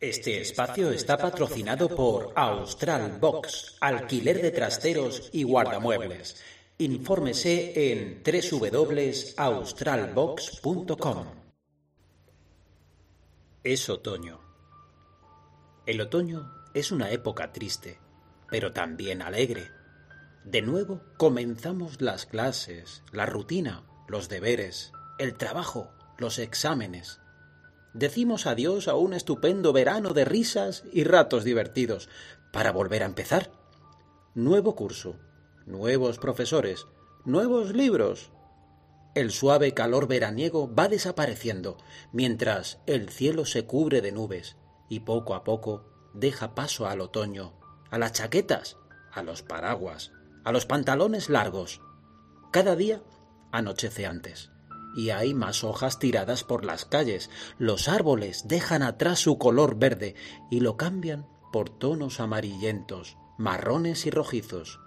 Este espacio está patrocinado por Austral Box, alquiler de trasteros y guardamuebles. Infórmese en www.australbox.com. Es otoño. El otoño es una época triste, pero también alegre. De nuevo comenzamos las clases, la rutina, los deberes, el trabajo, los exámenes. Decimos adiós a un estupendo verano de risas y ratos divertidos, para volver a empezar. Nuevo curso, nuevos profesores, nuevos libros. El suave calor veraniego va desapareciendo, mientras el cielo se cubre de nubes y poco a poco deja paso al otoño, a las chaquetas, a los paraguas, a los pantalones largos. Cada día anochece antes y hay más hojas tiradas por las calles. Los árboles dejan atrás su color verde y lo cambian por tonos amarillentos, marrones y rojizos.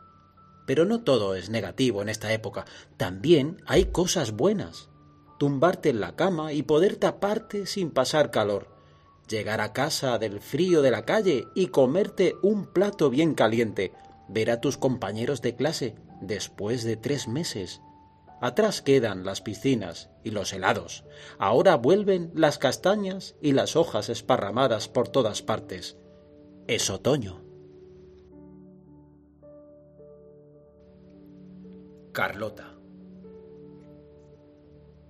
Pero no todo es negativo en esta época, también hay cosas buenas. Tumbarte en la cama y poder taparte sin pasar calor. Llegar a casa del frío de la calle y comerte un plato bien caliente. Ver a tus compañeros de clase después de tres meses Atrás quedan las piscinas y los helados. Ahora vuelven las castañas y las hojas esparramadas por todas partes. Es otoño. Carlota.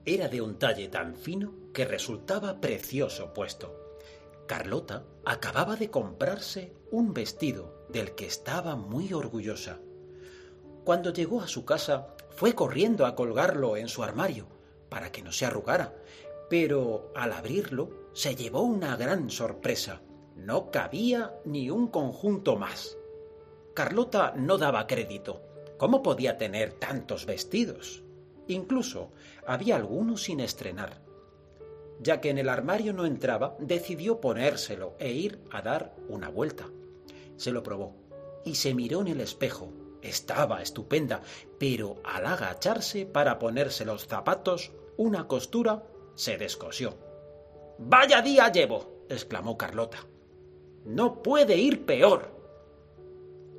Era de un talle tan fino que resultaba precioso puesto. Carlota acababa de comprarse un vestido del que estaba muy orgullosa. Cuando llegó a su casa fue corriendo a colgarlo en su armario para que no se arrugara, pero al abrirlo se llevó una gran sorpresa. No cabía ni un conjunto más. Carlota no daba crédito. ¿Cómo podía tener tantos vestidos? Incluso había algunos sin estrenar. Ya que en el armario no entraba, decidió ponérselo e ir a dar una vuelta. Se lo probó y se miró en el espejo estaba estupenda, pero al agacharse para ponerse los zapatos, una costura se descosió. Vaya día llevo. exclamó Carlota. No puede ir peor.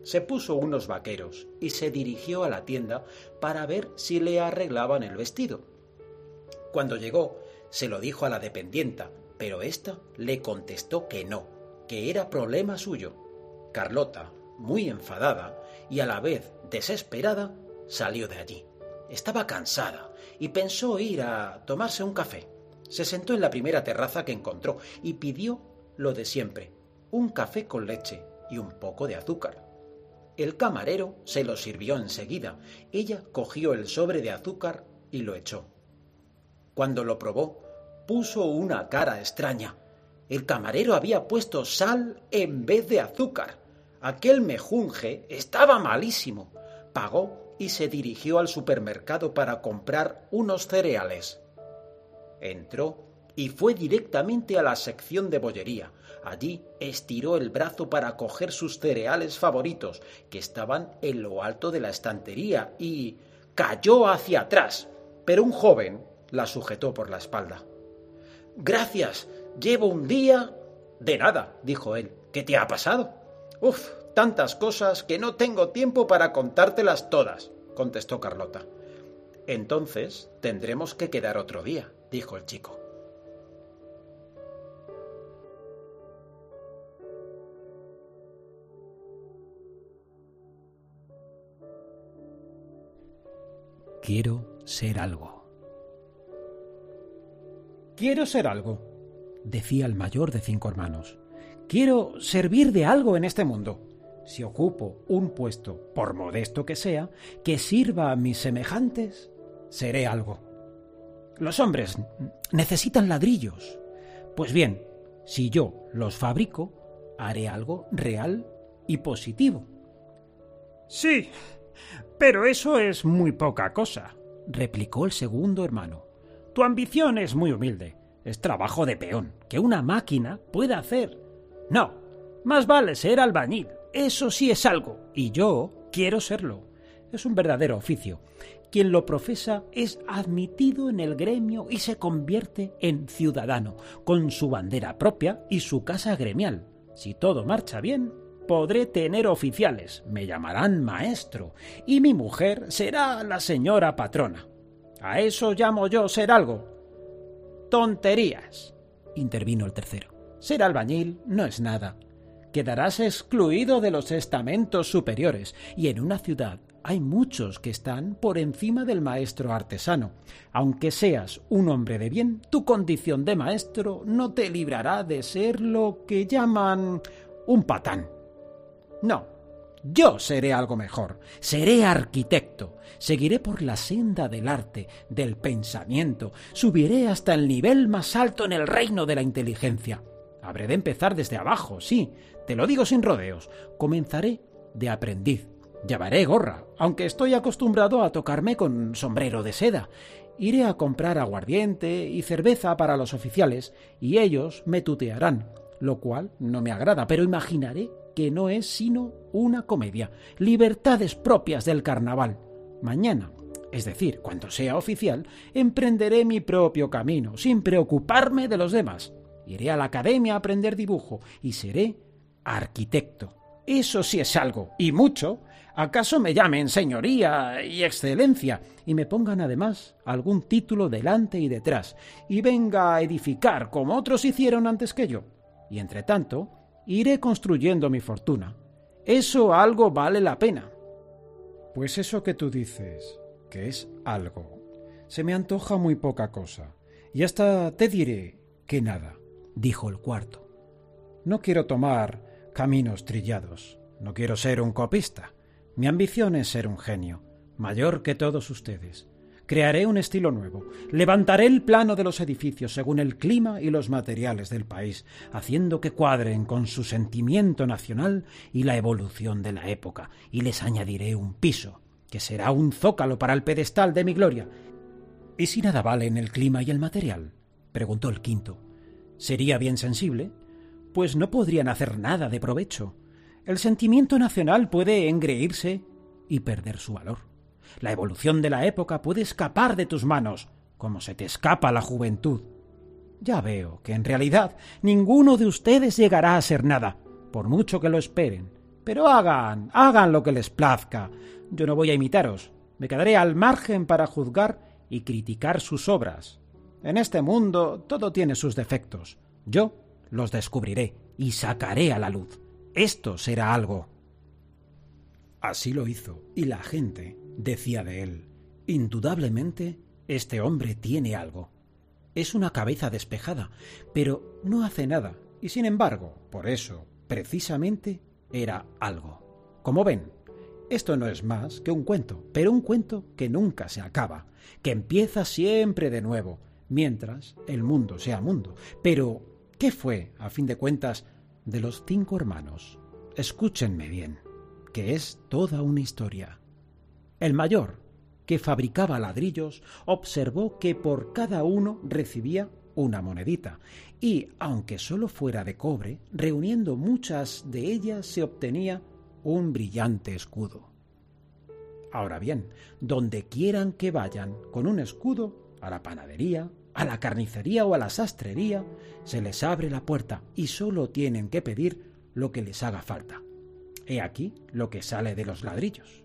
Se puso unos vaqueros y se dirigió a la tienda para ver si le arreglaban el vestido. Cuando llegó, se lo dijo a la dependienta, pero ésta le contestó que no, que era problema suyo. Carlota, muy enfadada y a la vez desesperada, salió de allí. Estaba cansada y pensó ir a tomarse un café. Se sentó en la primera terraza que encontró y pidió lo de siempre, un café con leche y un poco de azúcar. El camarero se lo sirvió enseguida. Ella cogió el sobre de azúcar y lo echó. Cuando lo probó, puso una cara extraña. El camarero había puesto sal en vez de azúcar. Aquel mejunje estaba malísimo. Pagó y se dirigió al supermercado para comprar unos cereales. Entró y fue directamente a la sección de bollería. Allí estiró el brazo para coger sus cereales favoritos, que estaban en lo alto de la estantería, y cayó hacia atrás. Pero un joven la sujetó por la espalda. Gracias. Llevo un día. De nada, dijo él. ¿Qué te ha pasado? Uf, tantas cosas que no tengo tiempo para contártelas todas, contestó Carlota. Entonces tendremos que quedar otro día, dijo el chico. Quiero ser algo. Quiero ser algo, decía el mayor de cinco hermanos. Quiero servir de algo en este mundo. Si ocupo un puesto, por modesto que sea, que sirva a mis semejantes, seré algo. Los hombres necesitan ladrillos. Pues bien, si yo los fabrico, haré algo real y positivo. Sí, pero eso es muy poca cosa, replicó el segundo hermano. Tu ambición es muy humilde. Es trabajo de peón, que una máquina pueda hacer. No, más vale ser albañil. Eso sí es algo, y yo quiero serlo. Es un verdadero oficio. quien lo profesa es admitido en el gremio y se convierte en ciudadano, con su bandera propia y su casa gremial. Si todo marcha bien, podré tener oficiales, me llamarán maestro, y mi mujer será la señora patrona. A eso llamo yo ser algo. Tonterías, intervino el tercero. Ser albañil no es nada. Quedarás excluido de los estamentos superiores, y en una ciudad hay muchos que están por encima del maestro artesano. Aunque seas un hombre de bien, tu condición de maestro no te librará de ser lo que llaman un patán. No, yo seré algo mejor, seré arquitecto, seguiré por la senda del arte, del pensamiento, subiré hasta el nivel más alto en el reino de la inteligencia. Habré de empezar desde abajo, sí, te lo digo sin rodeos. Comenzaré de aprendiz. Llevaré gorra, aunque estoy acostumbrado a tocarme con sombrero de seda. Iré a comprar aguardiente y cerveza para los oficiales, y ellos me tutearán, lo cual no me agrada, pero imaginaré que no es sino una comedia, libertades propias del carnaval. Mañana, es decir, cuando sea oficial, emprenderé mi propio camino, sin preocuparme de los demás. Iré a la academia a aprender dibujo y seré arquitecto. Eso sí es algo, y mucho. ¿Acaso me llamen señoría y excelencia y me pongan además algún título delante y detrás y venga a edificar como otros hicieron antes que yo? Y entre tanto, iré construyendo mi fortuna. Eso algo vale la pena. Pues eso que tú dices, que es algo, se me antoja muy poca cosa, y hasta te diré que nada, dijo el cuarto. No quiero tomar caminos trillados, no quiero ser un copista. Mi ambición es ser un genio, mayor que todos ustedes, Crearé un estilo nuevo. Levantaré el plano de los edificios según el clima y los materiales del país, haciendo que cuadren con su sentimiento nacional y la evolución de la época. Y les añadiré un piso, que será un zócalo para el pedestal de mi gloria. ¿Y si nada vale en el clima y el material? preguntó el quinto. ¿Sería bien sensible? Pues no podrían hacer nada de provecho. El sentimiento nacional puede engreírse y perder su valor. La evolución de la época puede escapar de tus manos, como se te escapa la juventud. Ya veo que en realidad ninguno de ustedes llegará a ser nada, por mucho que lo esperen. Pero hagan, hagan lo que les plazca. Yo no voy a imitaros. Me quedaré al margen para juzgar y criticar sus obras. En este mundo todo tiene sus defectos. Yo los descubriré y sacaré a la luz. Esto será algo. Así lo hizo, y la gente decía de él. Indudablemente, este hombre tiene algo. Es una cabeza despejada, pero no hace nada, y sin embargo, por eso, precisamente, era algo. Como ven, esto no es más que un cuento, pero un cuento que nunca se acaba, que empieza siempre de nuevo, mientras el mundo sea mundo. Pero, ¿qué fue, a fin de cuentas, de los cinco hermanos? Escúchenme bien, que es toda una historia. El mayor, que fabricaba ladrillos, observó que por cada uno recibía una monedita, y, aunque sólo fuera de cobre, reuniendo muchas de ellas se obtenía un brillante escudo. Ahora bien, donde quieran que vayan con un escudo, a la panadería, a la carnicería o a la sastrería, se les abre la puerta y sólo tienen que pedir lo que les haga falta. He aquí lo que sale de los ladrillos.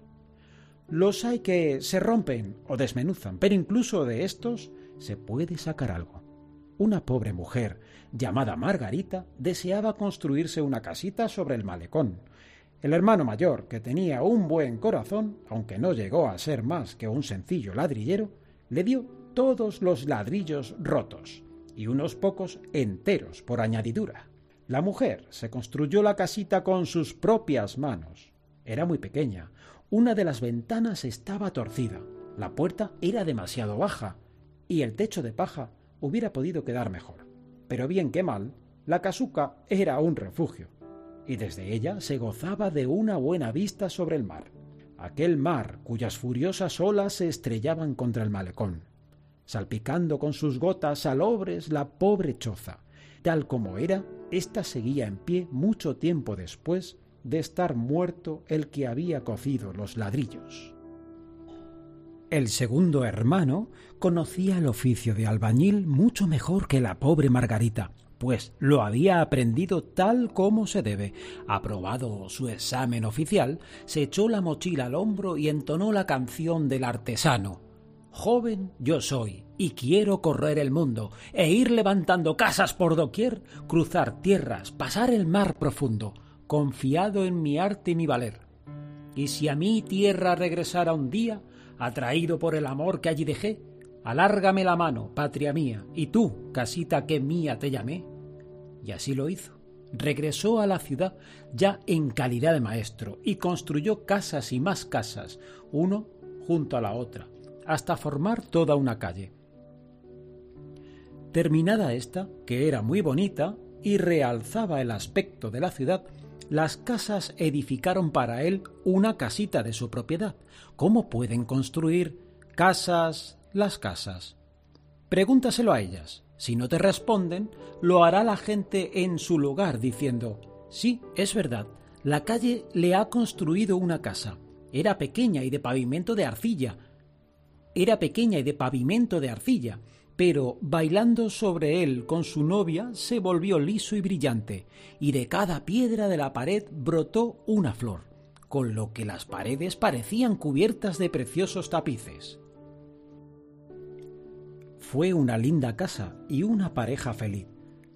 Los hay que se rompen o desmenuzan, pero incluso de estos se puede sacar algo. Una pobre mujer llamada Margarita deseaba construirse una casita sobre el malecón. El hermano mayor, que tenía un buen corazón, aunque no llegó a ser más que un sencillo ladrillero, le dio todos los ladrillos rotos y unos pocos enteros por añadidura. La mujer se construyó la casita con sus propias manos. Era muy pequeña, una de las ventanas estaba torcida, la puerta era demasiado baja y el techo de paja hubiera podido quedar mejor. Pero bien que mal, la casuca era un refugio, y desde ella se gozaba de una buena vista sobre el mar, aquel mar cuyas furiosas olas se estrellaban contra el malecón, salpicando con sus gotas salobres la pobre choza. Tal como era, ésta seguía en pie mucho tiempo después de estar muerto el que había cocido los ladrillos. El segundo hermano conocía el oficio de albañil mucho mejor que la pobre Margarita, pues lo había aprendido tal como se debe. Aprobado su examen oficial, se echó la mochila al hombro y entonó la canción del artesano. Joven yo soy y quiero correr el mundo e ir levantando casas por doquier, cruzar tierras, pasar el mar profundo, confiado en mi arte y mi valer. Y si a mi tierra regresara un día, atraído por el amor que allí dejé, alárgame la mano, patria mía, y tú, casita que mía te llamé. Y así lo hizo. Regresó a la ciudad ya en calidad de maestro y construyó casas y más casas, uno junto a la otra, hasta formar toda una calle. Terminada esta, que era muy bonita y realzaba el aspecto de la ciudad, las casas edificaron para él una casita de su propiedad. ¿Cómo pueden construir casas las casas? Pregúntaselo a ellas. Si no te responden, lo hará la gente en su lugar diciendo, sí, es verdad, la calle le ha construido una casa. Era pequeña y de pavimento de arcilla. Era pequeña y de pavimento de arcilla, pero bailando sobre él con su novia se volvió liso y brillante, y de cada piedra de la pared brotó una flor, con lo que las paredes parecían cubiertas de preciosos tapices. Fue una linda casa y una pareja feliz.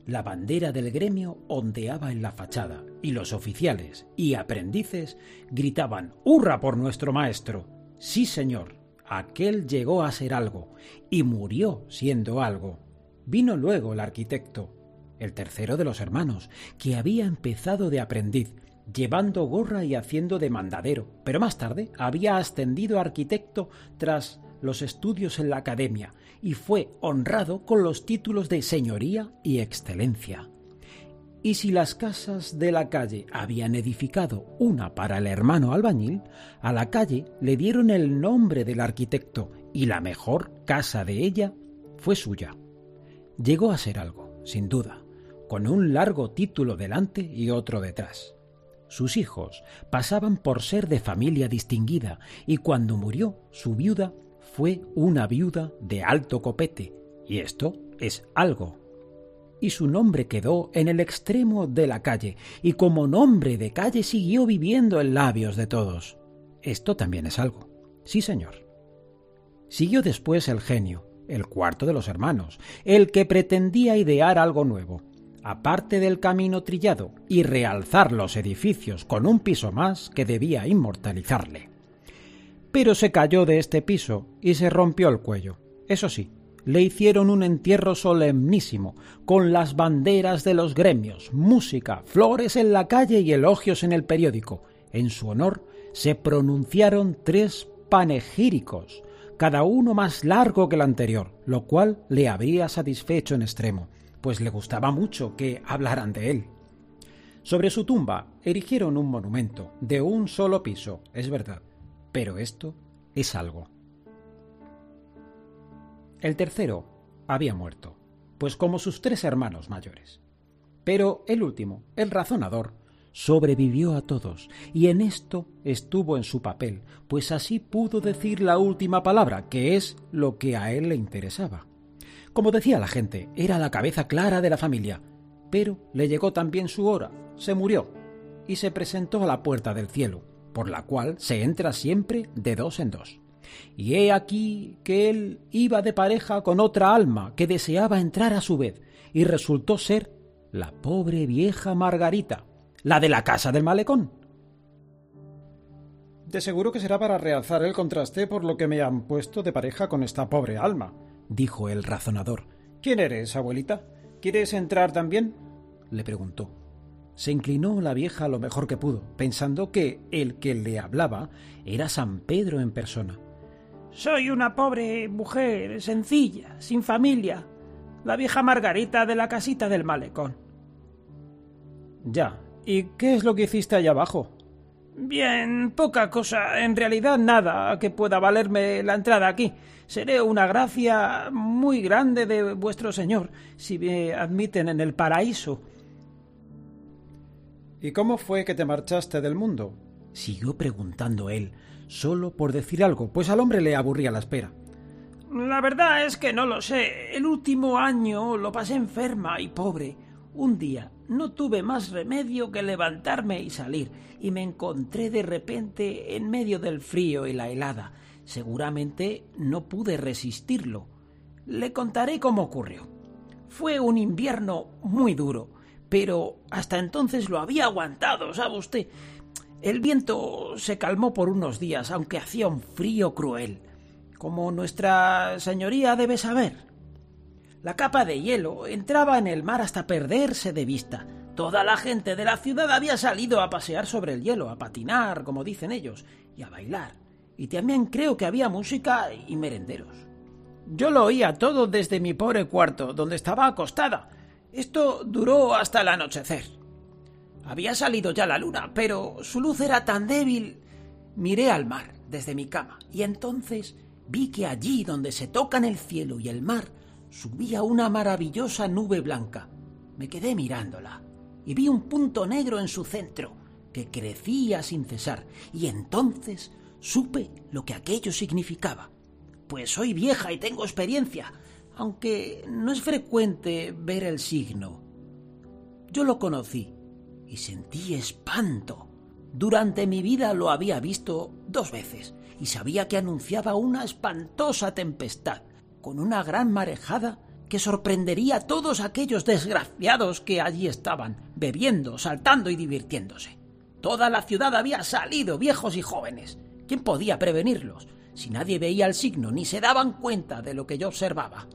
La bandera del gremio ondeaba en la fachada, y los oficiales y aprendices gritaban ¡Hurra por nuestro maestro! Sí, señor, aquel llegó a ser algo y murió siendo algo. Vino luego el arquitecto, el tercero de los hermanos, que había empezado de aprendiz, llevando gorra y haciendo de mandadero, pero más tarde había ascendido a arquitecto tras los estudios en la academia y fue honrado con los títulos de señoría y excelencia. Y si las casas de la calle habían edificado una para el hermano albañil, a la calle le dieron el nombre del arquitecto y la mejor casa de ella fue suya. Llegó a ser algo, sin duda, con un largo título delante y otro detrás. Sus hijos pasaban por ser de familia distinguida y cuando murió su viuda fue una viuda de alto copete, y esto es algo y su nombre quedó en el extremo de la calle, y como nombre de calle siguió viviendo en labios de todos. Esto también es algo. Sí, señor. Siguió después el genio, el cuarto de los hermanos, el que pretendía idear algo nuevo, aparte del camino trillado, y realzar los edificios con un piso más que debía inmortalizarle. Pero se cayó de este piso y se rompió el cuello. Eso sí, le hicieron un entierro solemnísimo, con las banderas de los gremios, música, flores en la calle y elogios en el periódico. En su honor se pronunciaron tres panegíricos, cada uno más largo que el anterior, lo cual le habría satisfecho en extremo, pues le gustaba mucho que hablaran de él. Sobre su tumba erigieron un monumento, de un solo piso, es verdad, pero esto es algo. El tercero había muerto, pues como sus tres hermanos mayores. Pero el último, el razonador, sobrevivió a todos, y en esto estuvo en su papel, pues así pudo decir la última palabra, que es lo que a él le interesaba. Como decía la gente, era la cabeza clara de la familia, pero le llegó también su hora, se murió, y se presentó a la puerta del cielo, por la cual se entra siempre de dos en dos. Y he aquí que él iba de pareja con otra alma que deseaba entrar a su vez, y resultó ser la pobre vieja Margarita, la de la casa del malecón. De seguro que será para realzar el contraste por lo que me han puesto de pareja con esta pobre alma, dijo el razonador. ¿Quién eres, abuelita? ¿Quieres entrar también? le preguntó. Se inclinó la vieja lo mejor que pudo, pensando que el que le hablaba era San Pedro en persona. Soy una pobre mujer sencilla, sin familia, la vieja Margarita de la casita del malecón. Ya. ¿Y qué es lo que hiciste allá abajo? Bien, poca cosa, en realidad nada que pueda valerme la entrada aquí. Seré una gracia muy grande de vuestro señor si me admiten en el paraíso. ¿Y cómo fue que te marchaste del mundo? Siguió preguntando él, solo por decir algo, pues al hombre le aburría la espera. La verdad es que no lo sé. El último año lo pasé enferma y pobre. Un día no tuve más remedio que levantarme y salir, y me encontré de repente en medio del frío y la helada. Seguramente no pude resistirlo. Le contaré cómo ocurrió. Fue un invierno muy duro, pero hasta entonces lo había aguantado, ¿sabe usted? El viento se calmó por unos días, aunque hacía un frío cruel, como nuestra señoría debe saber. La capa de hielo entraba en el mar hasta perderse de vista. Toda la gente de la ciudad había salido a pasear sobre el hielo, a patinar, como dicen ellos, y a bailar. Y también creo que había música y merenderos. Yo lo oía todo desde mi pobre cuarto, donde estaba acostada. Esto duró hasta el anochecer. Había salido ya la luna, pero su luz era tan débil. Miré al mar desde mi cama y entonces vi que allí donde se tocan el cielo y el mar subía una maravillosa nube blanca. Me quedé mirándola y vi un punto negro en su centro que crecía sin cesar y entonces supe lo que aquello significaba pues soy vieja y tengo experiencia, aunque no es frecuente ver el signo. Yo lo conocí sentí espanto. Durante mi vida lo había visto dos veces y sabía que anunciaba una espantosa tempestad, con una gran marejada que sorprendería a todos aquellos desgraciados que allí estaban, bebiendo, saltando y divirtiéndose. Toda la ciudad había salido, viejos y jóvenes. ¿Quién podía prevenirlos? si nadie veía el signo ni se daban cuenta de lo que yo observaba.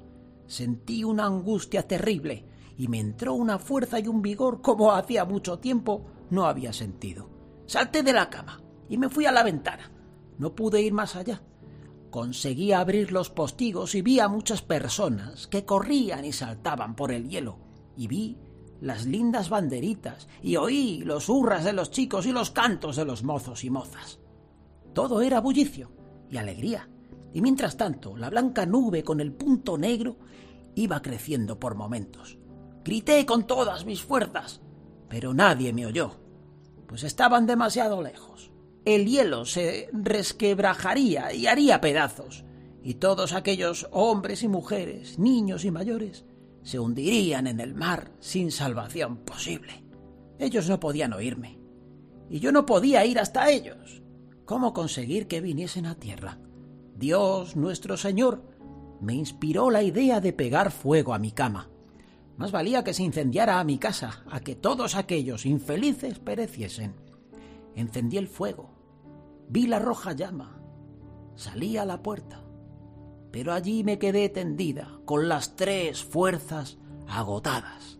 Sentí una angustia terrible y me entró una fuerza y un vigor como hacía mucho tiempo no había sentido. Salté de la cama y me fui a la ventana. No pude ir más allá. Conseguí abrir los postigos y vi a muchas personas que corrían y saltaban por el hielo. Y vi las lindas banderitas y oí los hurras de los chicos y los cantos de los mozos y mozas. Todo era bullicio y alegría. Y mientras tanto, la blanca nube con el punto negro iba creciendo por momentos. Grité con todas mis fuerzas, pero nadie me oyó, pues estaban demasiado lejos. El hielo se resquebrajaría y haría pedazos, y todos aquellos hombres y mujeres, niños y mayores, se hundirían en el mar sin salvación posible. Ellos no podían oírme, y yo no podía ir hasta ellos cómo conseguir que viniesen a tierra. Dios nuestro Señor me inspiró la idea de pegar fuego a mi cama. Más valía que se incendiara a mi casa, a que todos aquellos infelices pereciesen. Encendí el fuego, vi la roja llama, salí a la puerta, pero allí me quedé tendida, con las tres fuerzas agotadas.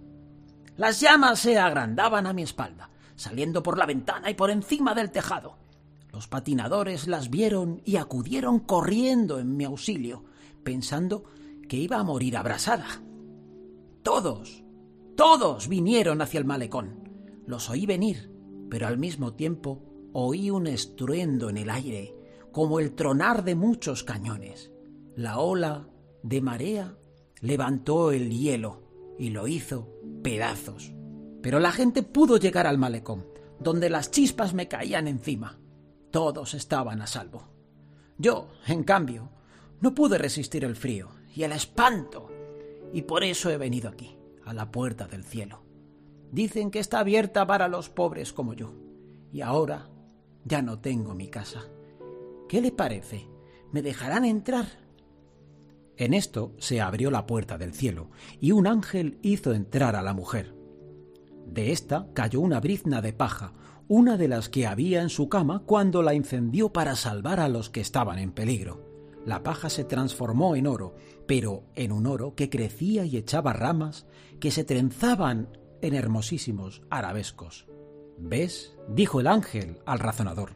Las llamas se agrandaban a mi espalda, saliendo por la ventana y por encima del tejado. Los patinadores las vieron y acudieron corriendo en mi auxilio, pensando que iba a morir abrasada. Todos, todos vinieron hacia el malecón. Los oí venir, pero al mismo tiempo oí un estruendo en el aire, como el tronar de muchos cañones. La ola de marea levantó el hielo y lo hizo pedazos. Pero la gente pudo llegar al malecón, donde las chispas me caían encima. Todos estaban a salvo. Yo, en cambio, no pude resistir el frío y el espanto, y por eso he venido aquí, a la puerta del cielo. Dicen que está abierta para los pobres como yo, y ahora ya no tengo mi casa. ¿Qué le parece? ¿Me dejarán entrar? En esto se abrió la puerta del cielo, y un ángel hizo entrar a la mujer. De ésta cayó una brizna de paja, una de las que había en su cama cuando la incendió para salvar a los que estaban en peligro. La paja se transformó en oro, pero en un oro que crecía y echaba ramas que se trenzaban en hermosísimos arabescos. ¿Ves? dijo el ángel al razonador.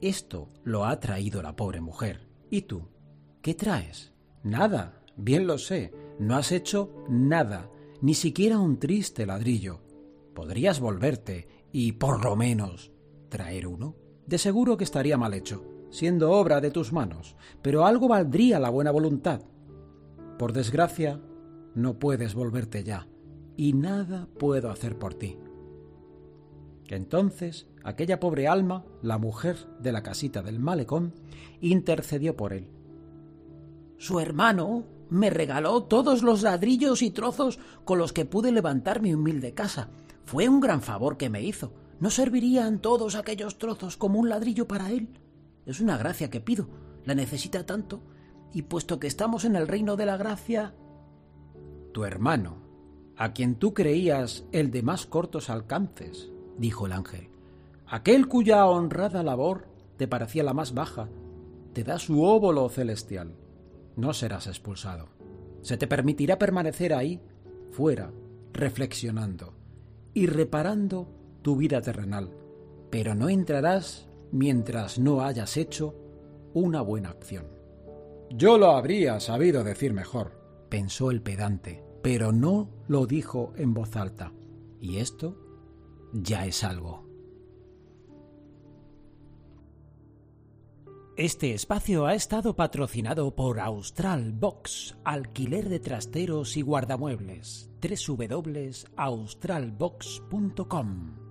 Esto lo ha traído la pobre mujer. ¿Y tú? ¿Qué traes? Nada, bien lo sé, no has hecho nada, ni siquiera un triste ladrillo. Podrías volverte y por lo menos traer uno. De seguro que estaría mal hecho, siendo obra de tus manos, pero algo valdría la buena voluntad. Por desgracia, no puedes volverte ya, y nada puedo hacer por ti. Entonces Aquella pobre alma, la mujer de la casita del malecón, intercedió por él. Su hermano me regaló todos los ladrillos y trozos con los que pude levantar mi humilde casa. Fue un gran favor que me hizo. ¿No servirían todos aquellos trozos como un ladrillo para él? Es una gracia que pido. La necesita tanto. Y puesto que estamos en el reino de la gracia... Tu hermano, a quien tú creías el de más cortos alcances, dijo el ángel, aquel cuya honrada labor te parecía la más baja, te da su óvulo celestial. No serás expulsado. Se te permitirá permanecer ahí, fuera, reflexionando y reparando tu vida terrenal, pero no entrarás mientras no hayas hecho una buena acción. Yo lo habría sabido decir mejor, pensó el pedante, pero no lo dijo en voz alta. Y esto ya es algo. Este espacio ha estado patrocinado por Austral Box, alquiler de trasteros y guardamuebles. www.australbox.com